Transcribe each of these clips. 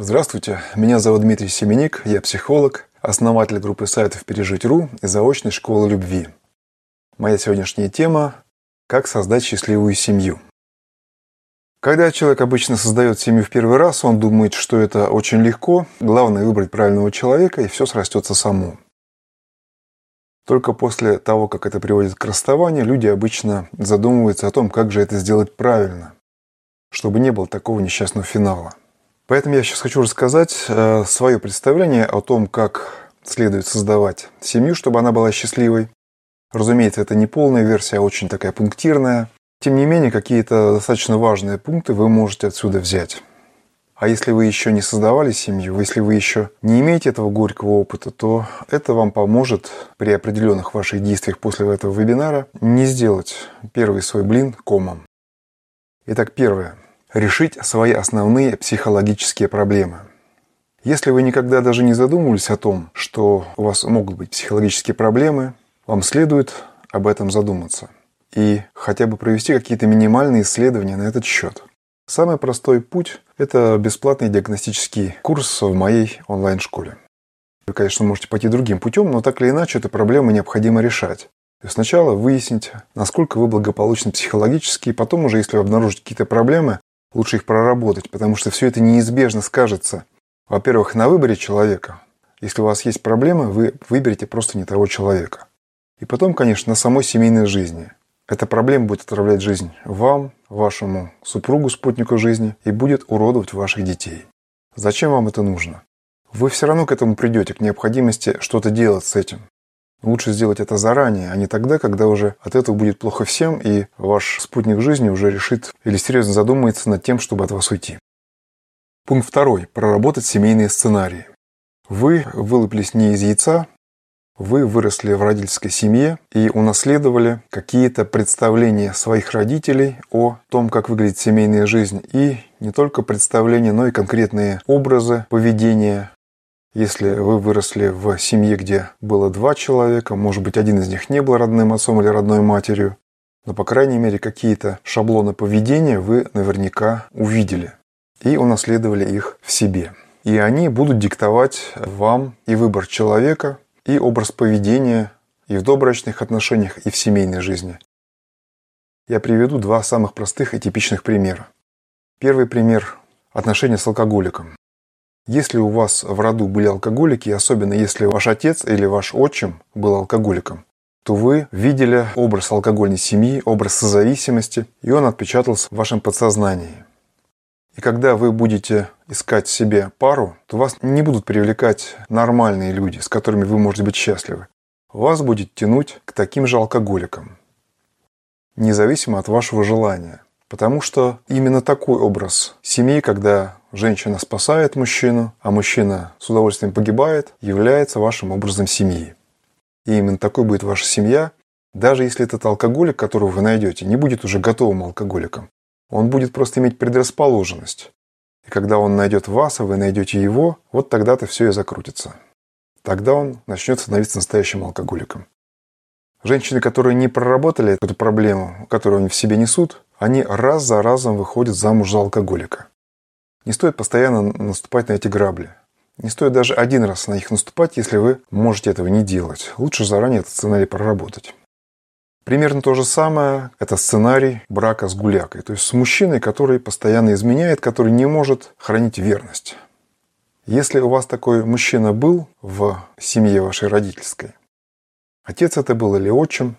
Здравствуйте, меня зовут Дмитрий Семеник, я психолог, основатель группы сайтов «Пережить.ру» и заочной школы любви. Моя сегодняшняя тема – «Как создать счастливую семью». Когда человек обычно создает семью в первый раз, он думает, что это очень легко, главное выбрать правильного человека, и все срастется само. Только после того, как это приводит к расставанию, люди обычно задумываются о том, как же это сделать правильно, чтобы не было такого несчастного финала. Поэтому я сейчас хочу рассказать э, свое представление о том, как следует создавать семью, чтобы она была счастливой. Разумеется, это не полная версия, а очень такая пунктирная. Тем не менее, какие-то достаточно важные пункты вы можете отсюда взять. А если вы еще не создавали семью, если вы еще не имеете этого горького опыта, то это вам поможет при определенных ваших действиях после этого вебинара не сделать первый свой блин комом. Итак, первое. Решить свои основные психологические проблемы. Если вы никогда даже не задумывались о том, что у вас могут быть психологические проблемы, вам следует об этом задуматься и хотя бы провести какие-то минимальные исследования на этот счет. Самый простой путь – это бесплатный диагностический курс в моей онлайн-школе. Вы, конечно, можете пойти другим путем, но так или иначе эту проблему необходимо решать. То есть сначала выясните, насколько вы благополучны психологически, и потом уже, если вы обнаружите какие-то проблемы, лучше их проработать, потому что все это неизбежно скажется, во-первых, на выборе человека. Если у вас есть проблемы, вы выберете просто не того человека. И потом, конечно, на самой семейной жизни. Эта проблема будет отравлять жизнь вам, вашему супругу, спутнику жизни и будет уродовать ваших детей. Зачем вам это нужно? Вы все равно к этому придете, к необходимости что-то делать с этим. Лучше сделать это заранее, а не тогда, когда уже от этого будет плохо всем, и ваш спутник жизни уже решит или серьезно задумается над тем, чтобы от вас уйти. Пункт второй. Проработать семейные сценарии. Вы вылупились не из яйца, вы выросли в родительской семье и унаследовали какие-то представления своих родителей о том, как выглядит семейная жизнь. И не только представления, но и конкретные образы поведения. Если вы выросли в семье, где было два человека, может быть, один из них не был родным отцом или родной матерью, но, по крайней мере, какие-то шаблоны поведения вы наверняка увидели и унаследовали их в себе. И они будут диктовать вам и выбор человека, и образ поведения и в добрачных отношениях, и в семейной жизни. Я приведу два самых простых и типичных примера. Первый пример – отношения с алкоголиком. Если у вас в роду были алкоголики, особенно если ваш отец или ваш отчим был алкоголиком, то вы видели образ алкогольной семьи, образ созависимости, и он отпечатался в вашем подсознании. И когда вы будете искать себе пару, то вас не будут привлекать нормальные люди, с которыми вы можете быть счастливы. Вас будет тянуть к таким же алкоголикам, независимо от вашего желания. Потому что именно такой образ семьи, когда женщина спасает мужчину, а мужчина с удовольствием погибает, является вашим образом семьи. И именно такой будет ваша семья, даже если этот алкоголик, которого вы найдете, не будет уже готовым алкоголиком. Он будет просто иметь предрасположенность. И когда он найдет вас, а вы найдете его, вот тогда-то все и закрутится. Тогда он начнет становиться настоящим алкоголиком. Женщины, которые не проработали эту проблему, которую они в себе несут, они раз за разом выходят замуж за алкоголика. Не стоит постоянно наступать на эти грабли. Не стоит даже один раз на них наступать, если вы можете этого не делать. Лучше заранее этот сценарий проработать. Примерно то же самое – это сценарий брака с гулякой, то есть с мужчиной, который постоянно изменяет, который не может хранить верность. Если у вас такой мужчина был в семье вашей родительской, отец это был или отчим,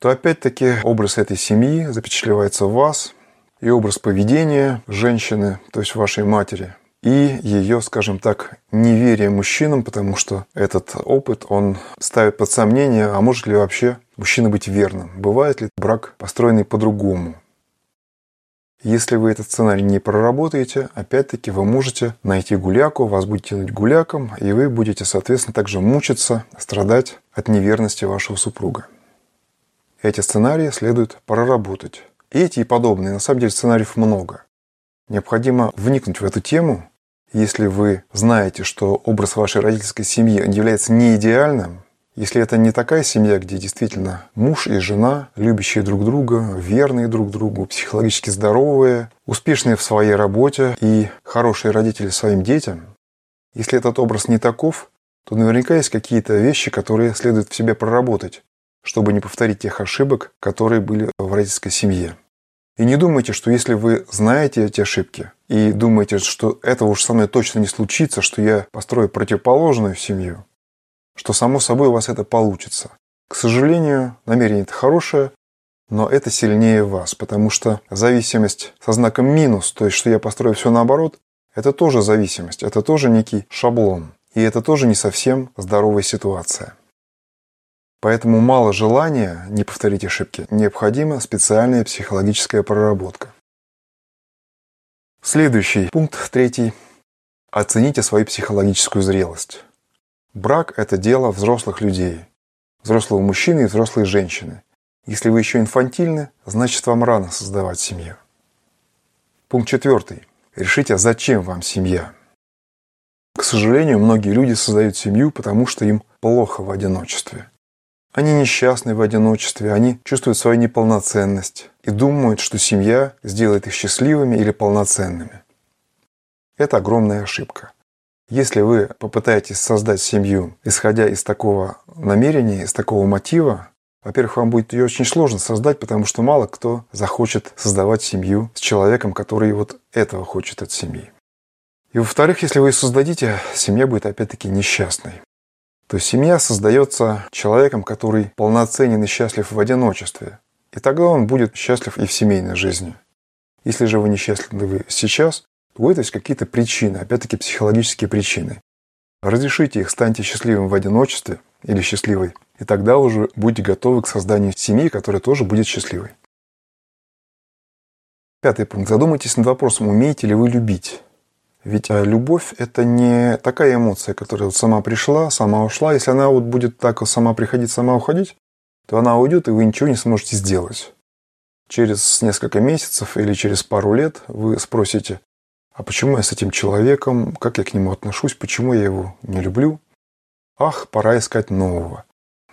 то опять-таки образ этой семьи запечатлевается в вас, и образ поведения женщины, то есть вашей матери, и ее, скажем так, неверие мужчинам, потому что этот опыт, он ставит под сомнение, а может ли вообще мужчина быть верным? Бывает ли брак построенный по-другому? Если вы этот сценарий не проработаете, опять-таки вы можете найти гуляку, вас будет тянуть гуляком, и вы будете, соответственно, также мучиться, страдать от неверности вашего супруга. Эти сценарии следует проработать. Эти и подобные, на самом деле, сценариев много. Необходимо вникнуть в эту тему, если вы знаете, что образ вашей родительской семьи является не идеальным, Если это не такая семья, где действительно муж и жена, любящие друг друга, верные друг другу, психологически здоровые, успешные в своей работе и хорошие родители своим детям, если этот образ не таков, то наверняка есть какие-то вещи, которые следует в себе проработать, чтобы не повторить тех ошибок, которые были в родительской семье. И не думайте, что если вы знаете эти ошибки и думаете, что этого уж со мной точно не случится, что я построю противоположную семью, что само собой у вас это получится. К сожалению, намерение это хорошее, но это сильнее вас, потому что зависимость со знаком минус, то есть что я построю все наоборот, это тоже зависимость, это тоже некий шаблон. И это тоже не совсем здоровая ситуация. Поэтому мало желания не повторить ошибки, необходима специальная психологическая проработка. Следующий пункт, третий. Оцените свою психологическую зрелость. Брак – это дело взрослых людей. Взрослого мужчины и взрослой женщины. Если вы еще инфантильны, значит вам рано создавать семью. Пункт четвертый. Решите, зачем вам семья. К сожалению, многие люди создают семью, потому что им плохо в одиночестве. Они несчастны в одиночестве, они чувствуют свою неполноценность и думают, что семья сделает их счастливыми или полноценными. Это огромная ошибка. Если вы попытаетесь создать семью, исходя из такого намерения, из такого мотива, во-первых, вам будет ее очень сложно создать, потому что мало кто захочет создавать семью с человеком, который вот этого хочет от семьи. И во-вторых, если вы ее создадите, семья будет опять-таки несчастной. То есть семья создается человеком, который полноценен и счастлив в одиночестве. И тогда он будет счастлив и в семейной жизни. Если же вы несчастливы сейчас, у этого есть какие-то причины, опять-таки психологические причины. Разрешите их, станьте счастливым в одиночестве или счастливой, и тогда уже будете готовы к созданию семьи, которая тоже будет счастливой. Пятый пункт. Задумайтесь над вопросом, умеете ли вы любить. Ведь а, любовь – это не такая эмоция, которая вот сама пришла, сама ушла. Если она вот будет так сама приходить, сама уходить, то она уйдет, и вы ничего не сможете сделать. Через несколько месяцев или через пару лет вы спросите, а почему я с этим человеком, как я к нему отношусь, почему я его не люблю? Ах, пора искать нового.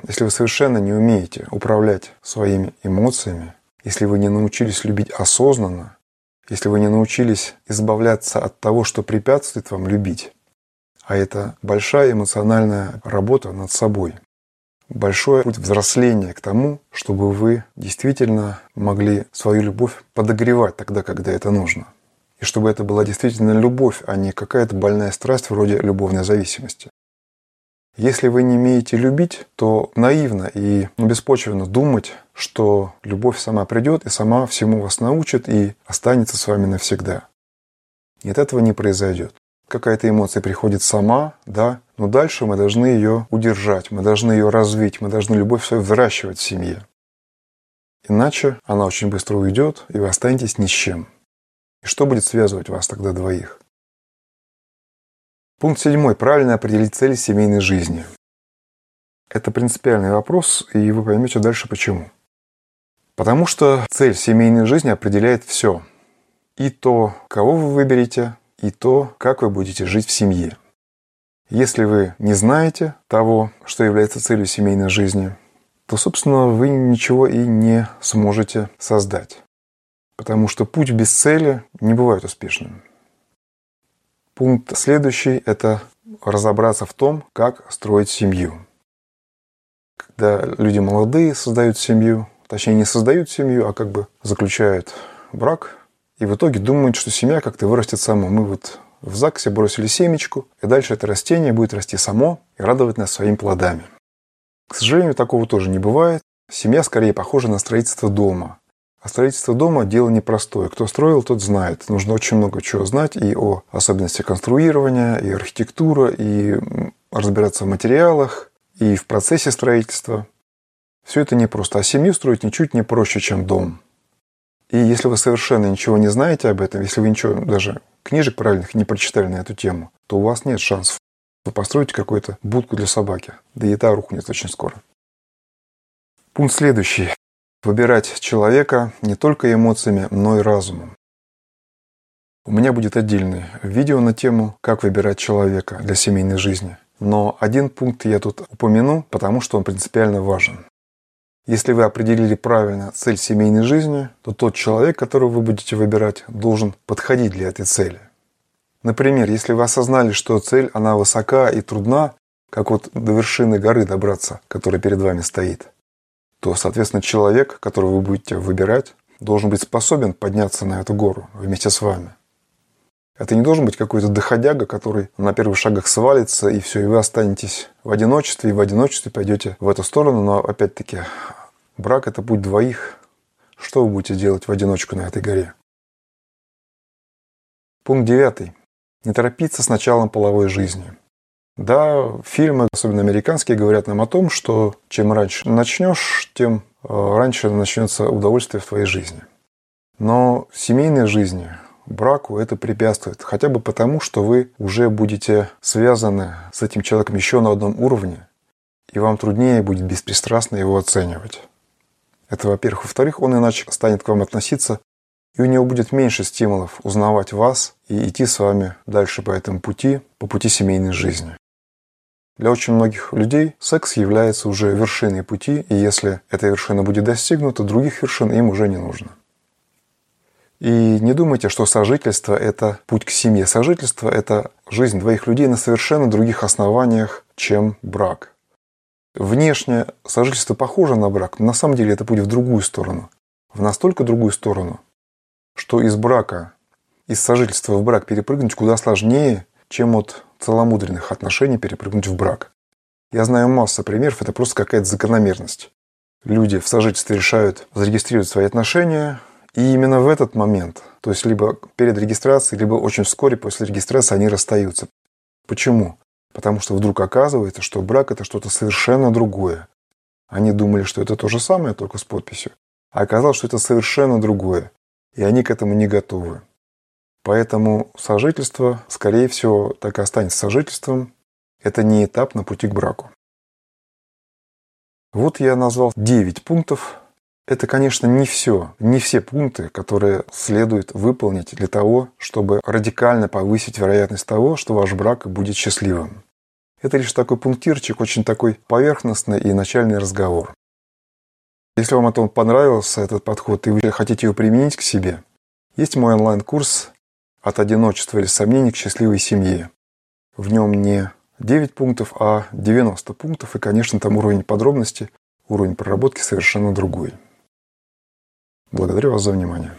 Если вы совершенно не умеете управлять своими эмоциями, если вы не научились любить осознанно, если вы не научились избавляться от того, что препятствует вам любить, а это большая эмоциональная работа над собой, большой путь взросления к тому, чтобы вы действительно могли свою любовь подогревать тогда, когда это нужно – и чтобы это была действительно любовь, а не какая-то больная страсть вроде любовной зависимости. Если вы не умеете любить, то наивно и беспочвенно думать, что любовь сама придет и сама всему вас научит и останется с вами навсегда. Нет, этого не произойдет. Какая-то эмоция приходит сама, да, но дальше мы должны ее удержать, мы должны ее развить, мы должны любовь свою выращивать в семье. Иначе она очень быстро уйдет, и вы останетесь ни с чем. И что будет связывать вас тогда двоих? Пункт седьмой. Правильно определить цели семейной жизни. Это принципиальный вопрос, и вы поймете дальше почему. Потому что цель семейной жизни определяет все. И то, кого вы выберете, и то, как вы будете жить в семье. Если вы не знаете того, что является целью семейной жизни, то, собственно, вы ничего и не сможете создать. Потому что путь без цели не бывает успешным. Пункт следующий – это разобраться в том, как строить семью. Когда люди молодые создают семью, точнее не создают семью, а как бы заключают брак, и в итоге думают, что семья как-то вырастет сама. Мы вот в ЗАГСе бросили семечку, и дальше это растение будет расти само и радовать нас своими плодами. К сожалению, такого тоже не бывает. Семья скорее похожа на строительство дома. А строительство дома – дело непростое. Кто строил, тот знает. Нужно очень много чего знать и о особенностях конструирования, и архитектура, и разбираться в материалах, и в процессе строительства. Все это непросто. А семью строить ничуть не проще, чем дом. И если вы совершенно ничего не знаете об этом, если вы ничего, даже книжек правильных не прочитали на эту тему, то у вас нет шансов. Вы построите какую-то будку для собаки. Да и та рухнет очень скоро. Пункт следующий выбирать человека не только эмоциями, но и разумом. У меня будет отдельное видео на тему «Как выбирать человека для семейной жизни». Но один пункт я тут упомяну, потому что он принципиально важен. Если вы определили правильно цель семейной жизни, то тот человек, которого вы будете выбирать, должен подходить для этой цели. Например, если вы осознали, что цель, она высока и трудна, как вот до вершины горы добраться, которая перед вами стоит, то, соответственно, человек, которого вы будете выбирать, должен быть способен подняться на эту гору вместе с вами. Это не должен быть какой-то доходяга, который на первых шагах свалится, и все, и вы останетесь в одиночестве, и в одиночестве пойдете в эту сторону. Но опять-таки, брак – это путь двоих. Что вы будете делать в одиночку на этой горе? Пункт девятый. Не торопиться с началом половой жизни. Да, фильмы, особенно американские, говорят нам о том, что чем раньше начнешь, тем э, раньше начнется удовольствие в твоей жизни. Но семейной жизни, браку это препятствует. Хотя бы потому, что вы уже будете связаны с этим человеком еще на одном уровне, и вам труднее будет беспристрастно его оценивать. Это, во-первых. Во-вторых, он иначе станет к вам относиться, и у него будет меньше стимулов узнавать вас и идти с вами дальше по этому пути, по пути семейной жизни. Для очень многих людей секс является уже вершиной пути, и если эта вершина будет достигнута, других вершин им уже не нужно. И не думайте, что сожительство – это путь к семье. Сожительство – это жизнь двоих людей на совершенно других основаниях, чем брак. Внешне сожительство похоже на брак, но на самом деле это путь в другую сторону. В настолько другую сторону, что из брака, из сожительства в брак перепрыгнуть куда сложнее, чем от целомудренных отношений перепрыгнуть в брак. Я знаю массу примеров, это просто какая-то закономерность. Люди в сожительстве решают зарегистрировать свои отношения, и именно в этот момент, то есть либо перед регистрацией, либо очень вскоре после регистрации они расстаются. Почему? Потому что вдруг оказывается, что брак – это что-то совершенно другое. Они думали, что это то же самое, только с подписью. А оказалось, что это совершенно другое. И они к этому не готовы. Поэтому сожительство, скорее всего, так и останется сожительством. Это не этап на пути к браку. Вот я назвал 9 пунктов. Это, конечно, не все, не все пункты, которые следует выполнить для того, чтобы радикально повысить вероятность того, что ваш брак будет счастливым. Это лишь такой пунктирчик, очень такой поверхностный и начальный разговор. Если вам это понравился, этот подход, и вы хотите его применить к себе, есть мой онлайн-курс от одиночества или сомнений к счастливой семье. В нем не 9 пунктов, а 90 пунктов, и, конечно, там уровень подробности, уровень проработки совершенно другой. Благодарю вас за внимание.